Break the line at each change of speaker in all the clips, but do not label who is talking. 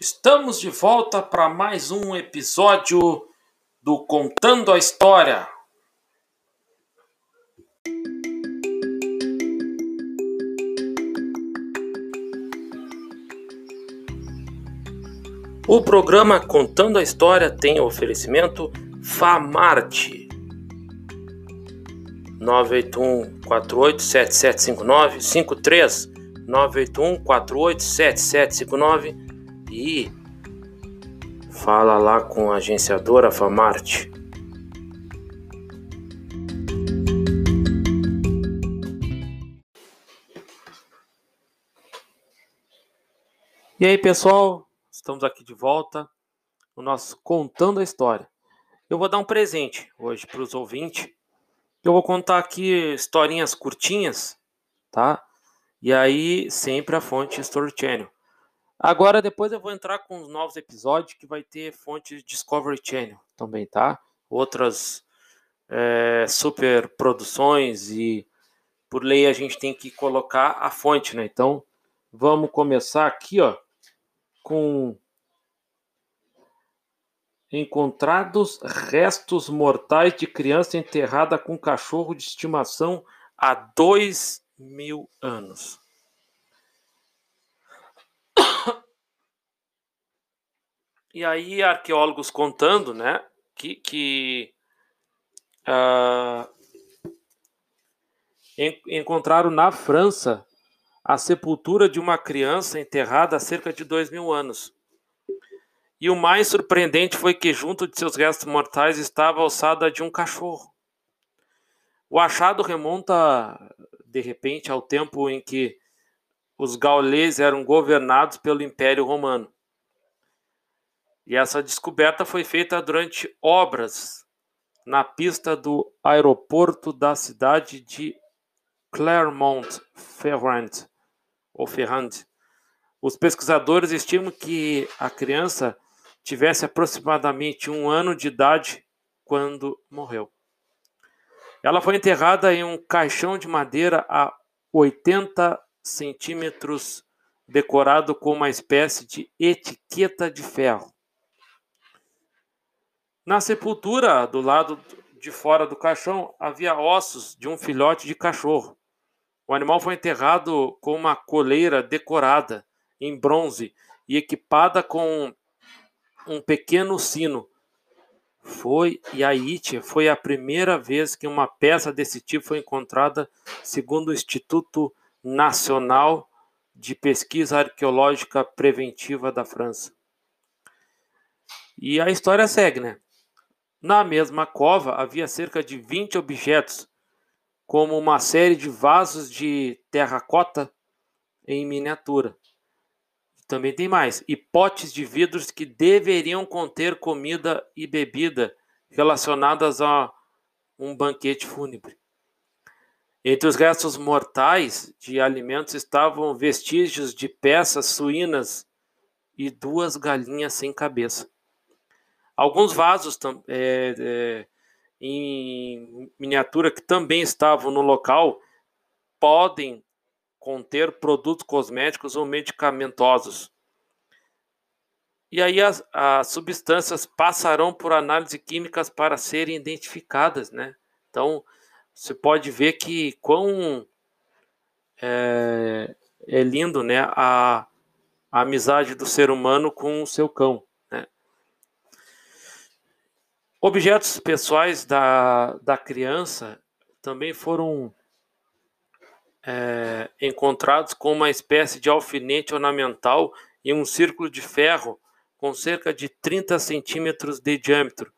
Estamos de volta para mais um episódio do Contando a História. O programa Contando a História tem o oferecimento Famarte 981 487759 53 981 487759 e fala lá com a agenciadora Famarte. E aí, pessoal, estamos aqui de volta no nosso Contando a História. Eu vou dar um presente hoje para os ouvintes. Eu vou contar aqui historinhas curtinhas, tá? E aí, sempre a fonte Story Channel. Agora, depois eu vou entrar com os novos episódios que vai ter fonte Discovery Channel também, tá? Outras é, super produções e por lei a gente tem que colocar a fonte, né? Então, vamos começar aqui, ó, com encontrados restos mortais de criança enterrada com cachorro de estimação há dois mil anos. E aí, arqueólogos contando, né, que, que uh, encontraram na França a sepultura de uma criança enterrada há cerca de dois mil anos. E o mais surpreendente foi que, junto de seus restos mortais, estava a ossada de um cachorro. O achado remonta, de repente, ao tempo em que os gauleses eram governados pelo Império Romano. E essa descoberta foi feita durante obras na pista do aeroporto da cidade de Clermont-Ferrand, ou Ferrand. Os pesquisadores estimam que a criança tivesse aproximadamente um ano de idade quando morreu. Ela foi enterrada em um caixão de madeira a 80 centímetros, decorado com uma espécie de etiqueta de ferro. Na sepultura, do lado de fora do caixão, havia ossos de um filhote de cachorro. O animal foi enterrado com uma coleira decorada em bronze e equipada com um pequeno sino. Foi e Haiti foi a primeira vez que uma peça desse tipo foi encontrada, segundo o Instituto Nacional de Pesquisa Arqueológica Preventiva da França. E a história segue, né? Na mesma cova havia cerca de 20 objetos, como uma série de vasos de terracota em miniatura. Também tem mais, e potes de vidros que deveriam conter comida e bebida relacionadas a um banquete fúnebre. Entre os restos mortais de alimentos estavam vestígios de peças suínas e duas galinhas sem cabeça. Alguns vasos é, é, em miniatura que também estavam no local podem conter produtos cosméticos ou medicamentosos. E aí as, as substâncias passarão por análise químicas para serem identificadas, né? Então você pode ver que quão é, é lindo, né, a, a amizade do ser humano com o seu cão. Objetos pessoais da, da criança também foram é, encontrados com uma espécie de alfinete ornamental e um círculo de ferro com cerca de 30 centímetros de diâmetro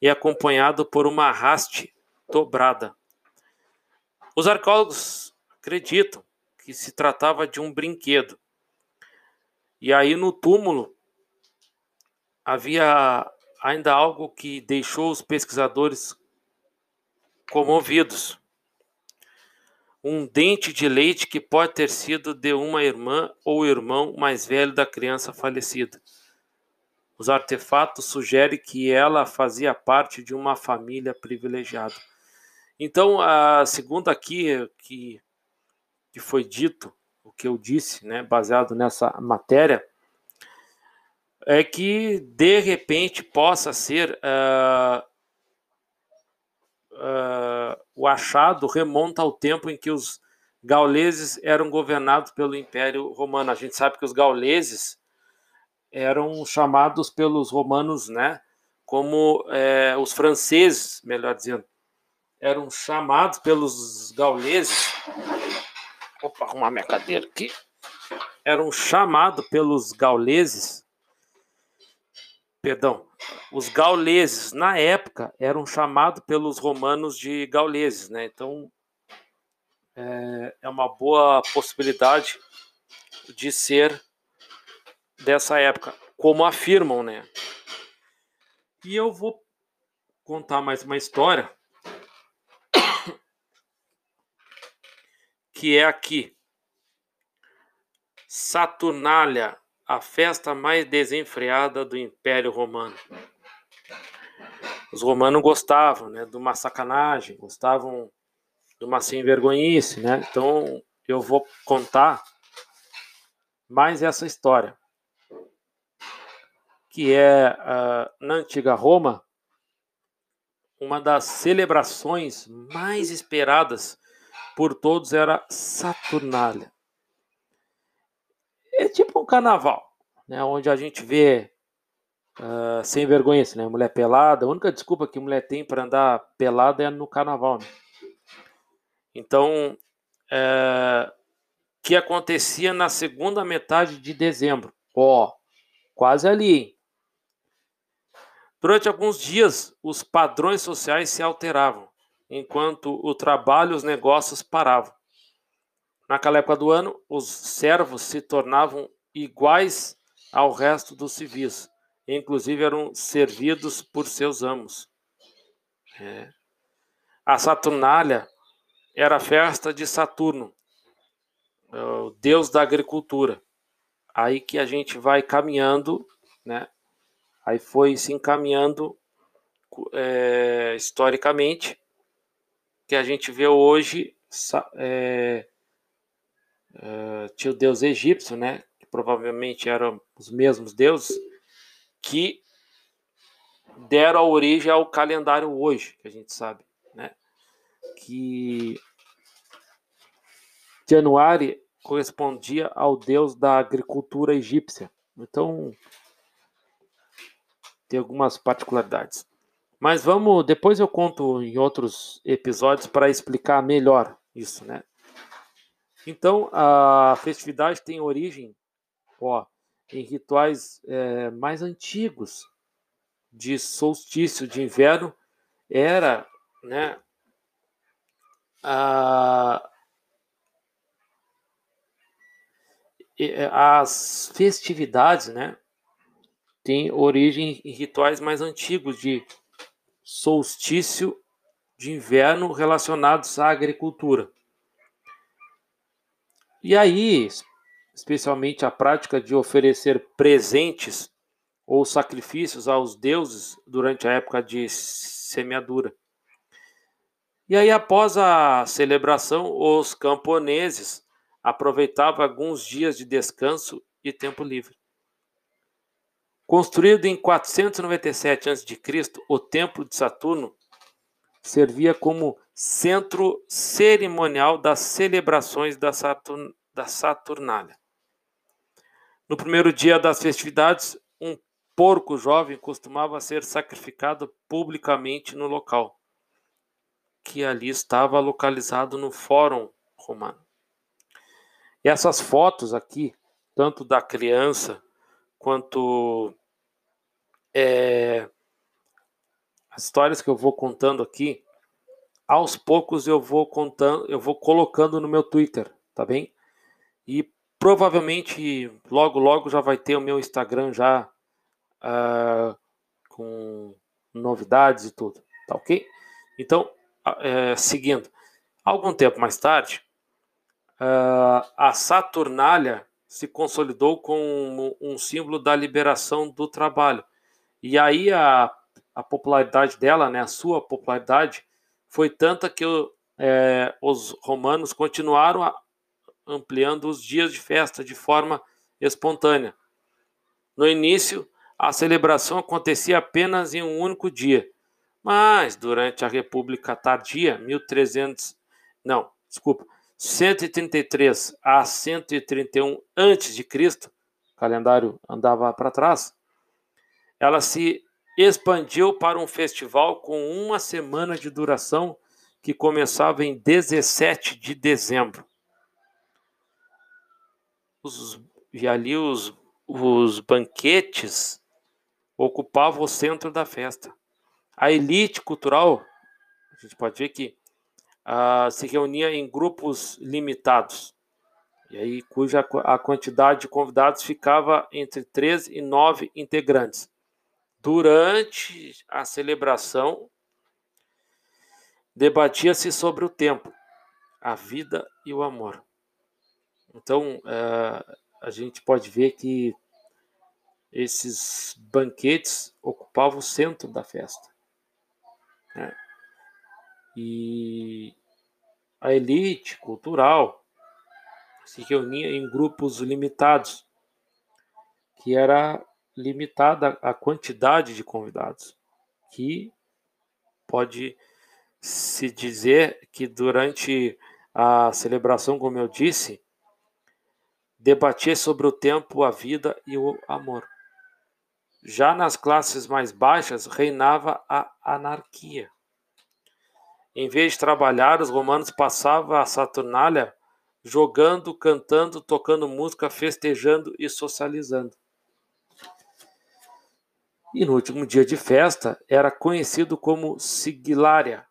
e acompanhado por uma haste dobrada. Os arqueólogos acreditam que se tratava de um brinquedo. E aí no túmulo havia ainda algo que deixou os pesquisadores comovidos. Um dente de leite que pode ter sido de uma irmã ou irmão mais velho da criança falecida. Os artefatos sugerem que ela fazia parte de uma família privilegiada. Então, a segunda aqui que, que foi dito, o que eu disse, né, baseado nessa matéria, é que de repente possa ser uh, uh, o achado remonta ao tempo em que os gauleses eram governados pelo Império Romano. A gente sabe que os gauleses eram chamados pelos romanos, né, como é, os franceses, melhor dizendo, eram chamados pelos gauleses. Opa, arrumar minha cadeira aqui. Eram chamados pelos gauleses. Perdão, os gauleses na época eram chamados pelos romanos de gauleses, né? Então é, é uma boa possibilidade de ser dessa época, como afirmam, né? E eu vou contar mais uma história que é aqui. Saturnália, a festa mais desenfreada do Império Romano. Os romanos gostavam, né, de uma sacanagem, gostavam de uma sem vergonhice, né? Então eu vou contar mais essa história, que é uh, na antiga Roma uma das celebrações mais esperadas por todos era Saturnália. Carnaval, né? Onde a gente vê uh, sem vergonha, né? Mulher pelada. A única desculpa que mulher tem para andar pelada é no carnaval, né? Então, é, que acontecia na segunda metade de dezembro. Ó, quase ali, hein? Durante alguns dias, os padrões sociais se alteravam, enquanto o trabalho e os negócios paravam. Naquela época do ano, os servos se tornavam iguais ao resto dos civis, inclusive eram servidos por seus amos. É. A Saturnália era a festa de Saturno, é o deus da agricultura. Aí que a gente vai caminhando, né? Aí foi se encaminhando é, historicamente, que a gente vê hoje é, é, tinha o deus egípcio, né? Provavelmente eram os mesmos deuses que deram a origem ao calendário hoje, que a gente sabe que Januário correspondia ao deus da agricultura egípcia. Então, tem algumas particularidades. Mas vamos, depois eu conto em outros episódios para explicar melhor isso, né? Então, a festividade tem origem, ó, em rituais é, mais antigos de solstício de inverno. Era, né, as festividades, né, têm origem em rituais mais antigos de solstício de inverno relacionados à agricultura. E aí, especialmente a prática de oferecer presentes ou sacrifícios aos deuses durante a época de semeadura. E aí, após a celebração, os camponeses aproveitavam alguns dias de descanso e tempo livre. Construído em 497 a.C., o Templo de Saturno servia como centro cerimonial das celebrações da, Saturn, da Saturnália. No primeiro dia das festividades, um porco jovem costumava ser sacrificado publicamente no local que ali estava localizado no Fórum Romano. E essas fotos aqui, tanto da criança quanto é, as histórias que eu vou contando aqui, aos poucos eu vou contando, eu vou colocando no meu Twitter, tá bem? E provavelmente logo logo já vai ter o meu Instagram já uh, com novidades e tudo, tá ok? Então é, seguindo. Algum tempo mais tarde, uh, a Saturnália se consolidou como um símbolo da liberação do trabalho. E aí a, a popularidade dela, né, a sua popularidade, foi tanta que é, os romanos continuaram a, ampliando os dias de festa de forma espontânea. No início, a celebração acontecia apenas em um único dia. Mas durante a República Tardia, 1300, não, desculpa, 133 a 131 a.C., o calendário andava para trás, ela se expandiu para um festival com uma semana de duração que começava em 17 de dezembro. Os, e ali os, os banquetes ocupavam o centro da festa. A elite cultural, a gente pode ver que uh, se reunia em grupos limitados, e aí cuja a quantidade de convidados ficava entre 3 e 9 integrantes. Durante a celebração, debatia-se sobre o tempo, a vida e o amor. Então, uh, a gente pode ver que esses banquetes ocupavam o centro da festa. Né? E a elite cultural se reunia em grupos limitados, que era limitada a quantidade de convidados, que pode se dizer que durante a celebração, como eu disse, debatia sobre o tempo, a vida e o amor. Já nas classes mais baixas reinava a anarquia. Em vez de trabalhar, os romanos passavam a Saturnália jogando, cantando, tocando música, festejando e socializando. E no último dia de festa era conhecido como Sigilária.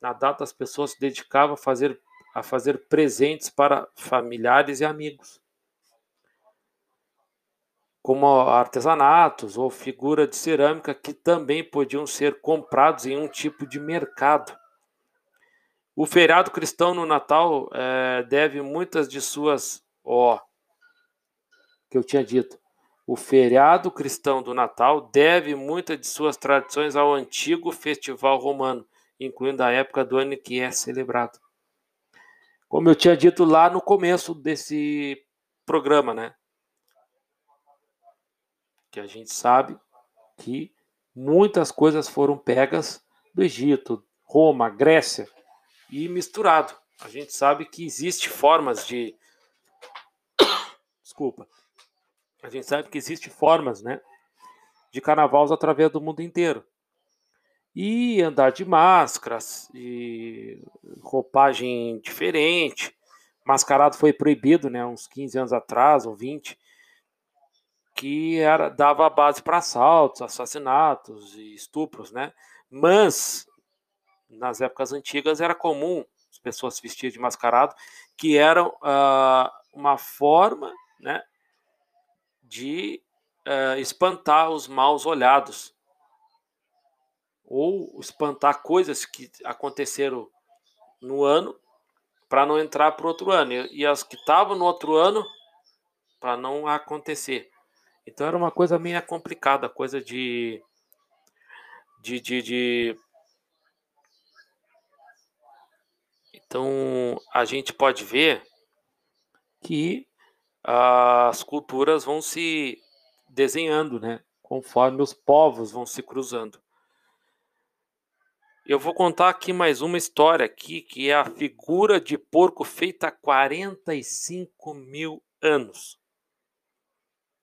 Na data as pessoas se dedicavam a fazer, a fazer presentes para familiares e amigos como artesanatos ou figura de cerâmica que também podiam ser comprados em um tipo de mercado. O feriado cristão no Natal é, deve muitas de suas, ó, que eu tinha dito. O feriado cristão do Natal deve muitas de suas tradições ao antigo festival romano, incluindo a época do ano que é celebrado. Como eu tinha dito lá no começo desse programa, né? Que a gente sabe que muitas coisas foram pegas do Egito, Roma, Grécia e misturado. A gente sabe que existe formas de desculpa. A gente sabe que existe formas, né, de carnavais através do mundo inteiro. E andar de máscaras e roupagem diferente. Mascarado foi proibido, né, uns 15 anos atrás ou 20 que era, dava base para assaltos, assassinatos e estupros, né? Mas nas épocas antigas era comum as pessoas vestirem de mascarado, que era uh, uma forma, né, de uh, espantar os maus olhados ou espantar coisas que aconteceram no ano para não entrar para outro ano e as que estavam no outro ano para não acontecer. Então era uma coisa meio complicada, coisa de, de, de, de... Então a gente pode ver que as culturas vão se desenhando, né? Conforme os povos vão se cruzando. Eu vou contar aqui mais uma história aqui, que é a figura de porco feita há 45 mil anos.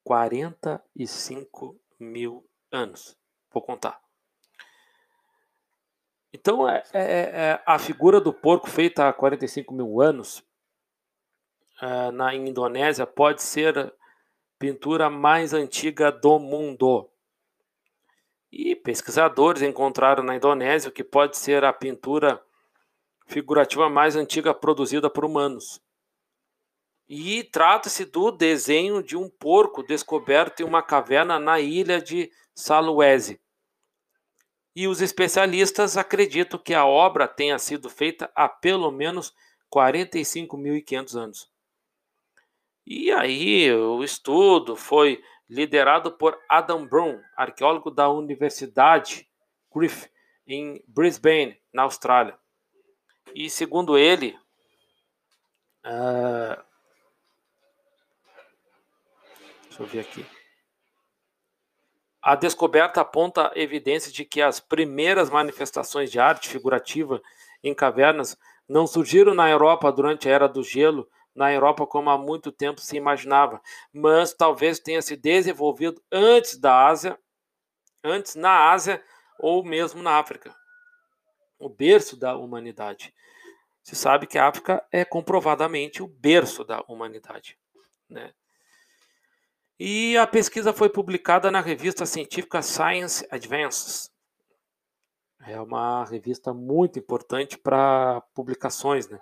45 mil anos. Vou contar. Então, é, é, é, a figura do porco feita há 45 mil anos é, na Indonésia pode ser a pintura mais antiga do mundo. E pesquisadores encontraram na Indonésia que pode ser a pintura figurativa mais antiga produzida por humanos. E trata-se do desenho de um porco descoberto em uma caverna na ilha de Saluese. E os especialistas acreditam que a obra tenha sido feita há pelo menos 45.500 anos. E aí o estudo foi liderado por Adam Brown, arqueólogo da Universidade Griffith, em Brisbane, na Austrália. E segundo ele, uh, Deixa eu ver aqui. A descoberta aponta evidências de que as primeiras manifestações de arte figurativa em cavernas não surgiram na Europa durante a Era do Gelo, na Europa como há muito tempo se imaginava, mas talvez tenha se desenvolvido antes da Ásia, antes na Ásia ou mesmo na África, o berço da humanidade. Se sabe que a África é comprovadamente o berço da humanidade, né? E a pesquisa foi publicada na revista científica Science Advances. É uma revista muito importante para publicações. Né?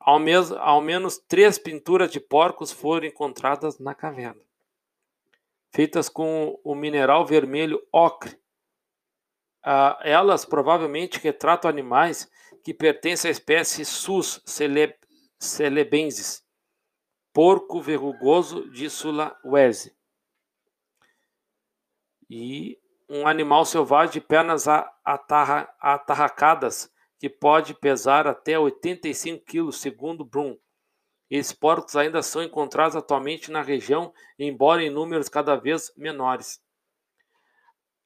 Ao, mes ao menos três pinturas de porcos foram encontradas na caverna, feitas com o mineral vermelho ocre. Ah, elas provavelmente retratam animais que pertencem à espécie Sus celebensis porco verrugoso de Sulawesi. E um animal selvagem de pernas atarra, atarracadas que pode pesar até 85 quilos, segundo Brum. Esses porcos ainda são encontrados atualmente na região, embora em números cada vez menores.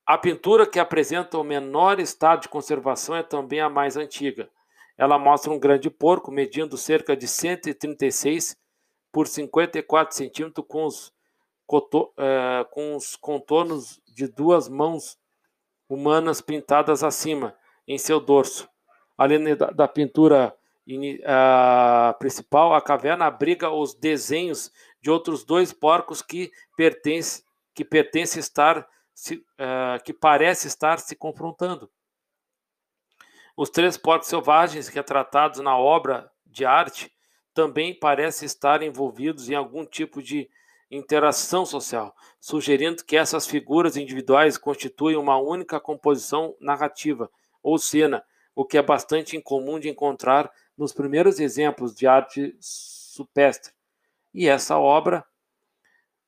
A pintura que apresenta o menor estado de conservação é também a mais antiga. Ela mostra um grande porco medindo cerca de 136 por 54 centímetros com os, é, com os contornos de duas mãos humanas pintadas acima, em seu dorso. Além da, da pintura a principal, a caverna abriga os desenhos de outros dois porcos que pertence que pertence estar se, uh, que parece estar se confrontando. Os três porcos selvagens retratados na obra de arte também parecem estar envolvidos em algum tipo de interação social, sugerindo que essas figuras individuais constituem uma única composição narrativa ou cena, o que é bastante incomum de encontrar nos primeiros exemplos de arte supestre. E essa obra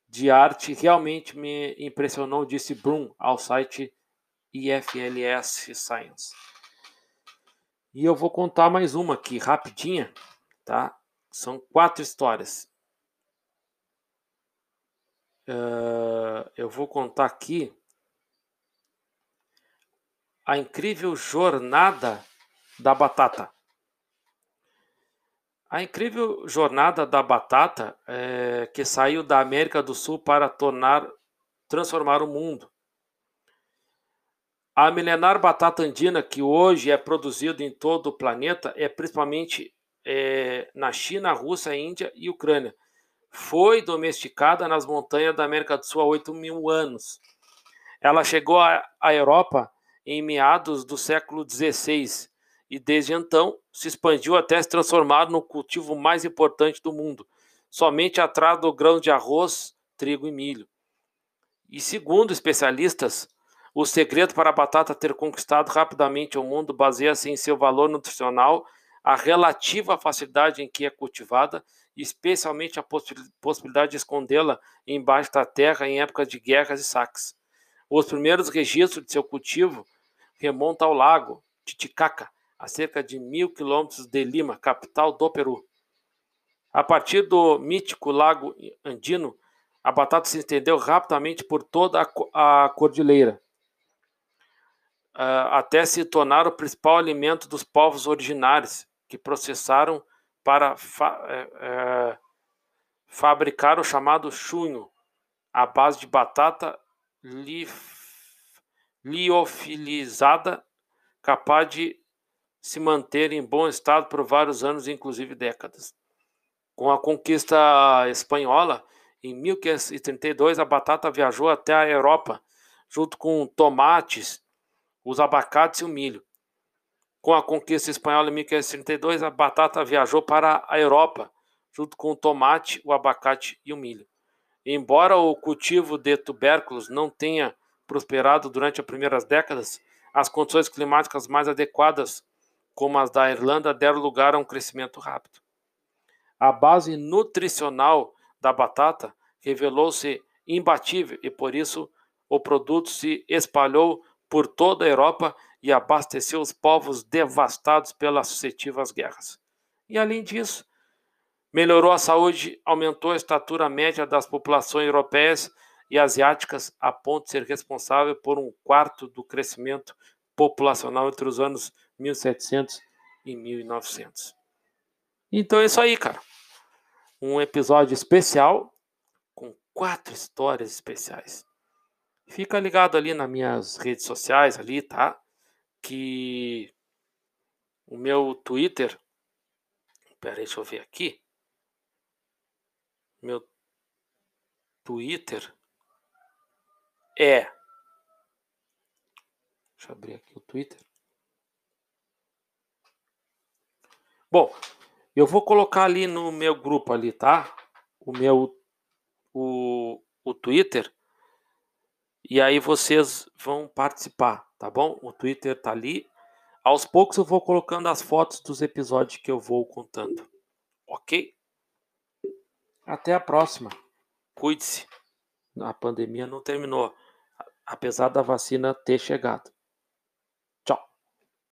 de arte realmente me impressionou, disse Brum ao site IFLS Science. E eu vou contar mais uma aqui, rapidinha, tá? São quatro histórias. Uh, eu vou contar aqui a incrível jornada da batata. A incrível jornada da batata é, que saiu da América do Sul para tornar, transformar o mundo. A milenar batata andina, que hoje é produzida em todo o planeta, é principalmente é, na China, Rússia, Índia e Ucrânia. Foi domesticada nas montanhas da América do Sul há 8 mil anos. Ela chegou à, Europa em meados do século XVI e desde então se expandiu até se transformar no cultivo mais importante do mundo, somente atrás do grão de arroz, trigo e milho. E segundo especialistas, o segredo para a batata ter conquistado rapidamente o mundo baseia-se em seu valor nutricional a relativa facilidade em que é cultivada, especialmente a possibilidade de escondê-la embaixo da terra em época de guerras e saques. Os primeiros registros de seu cultivo remontam ao lago Titicaca, a cerca de mil quilômetros de Lima, capital do Peru. A partir do mítico lago andino, a batata se estendeu rapidamente por toda a cordilheira, ah, até se tornar o principal alimento dos povos originários, que processaram para fa é, fabricar o chamado chunho, à base de batata liofilizada, capaz de se manter em bom estado por vários anos, inclusive décadas. Com a conquista espanhola, em 1532, a batata viajou até a Europa, junto com tomates, os abacates e o milho. Com a conquista espanhola em 1532, a batata viajou para a Europa, junto com o tomate, o abacate e o milho. Embora o cultivo de tubérculos não tenha prosperado durante as primeiras décadas, as condições climáticas mais adequadas, como as da Irlanda, deram lugar a um crescimento rápido. A base nutricional da batata revelou-se imbatível e por isso o produto se espalhou por toda a Europa e abasteceu os povos devastados pelas sucessivas guerras. E além disso, melhorou a saúde, aumentou a estatura média das populações europeias e asiáticas a ponto de ser responsável por um quarto do crescimento populacional entre os anos 1700 e 1900. Então é isso aí, cara. Um episódio especial com quatro histórias especiais. Fica ligado ali nas minhas redes sociais ali, tá? Que o meu Twitter. Pera aí, deixa eu ver aqui. Meu Twitter é. Deixa eu abrir aqui o Twitter. Bom, eu vou colocar ali no meu grupo ali, tá? O meu o, o Twitter. E aí vocês vão participar, tá bom? O Twitter tá ali. Aos poucos eu vou colocando as fotos dos episódios que eu vou contando. OK? Até a próxima. Cuide-se. A pandemia não terminou, apesar da vacina ter chegado.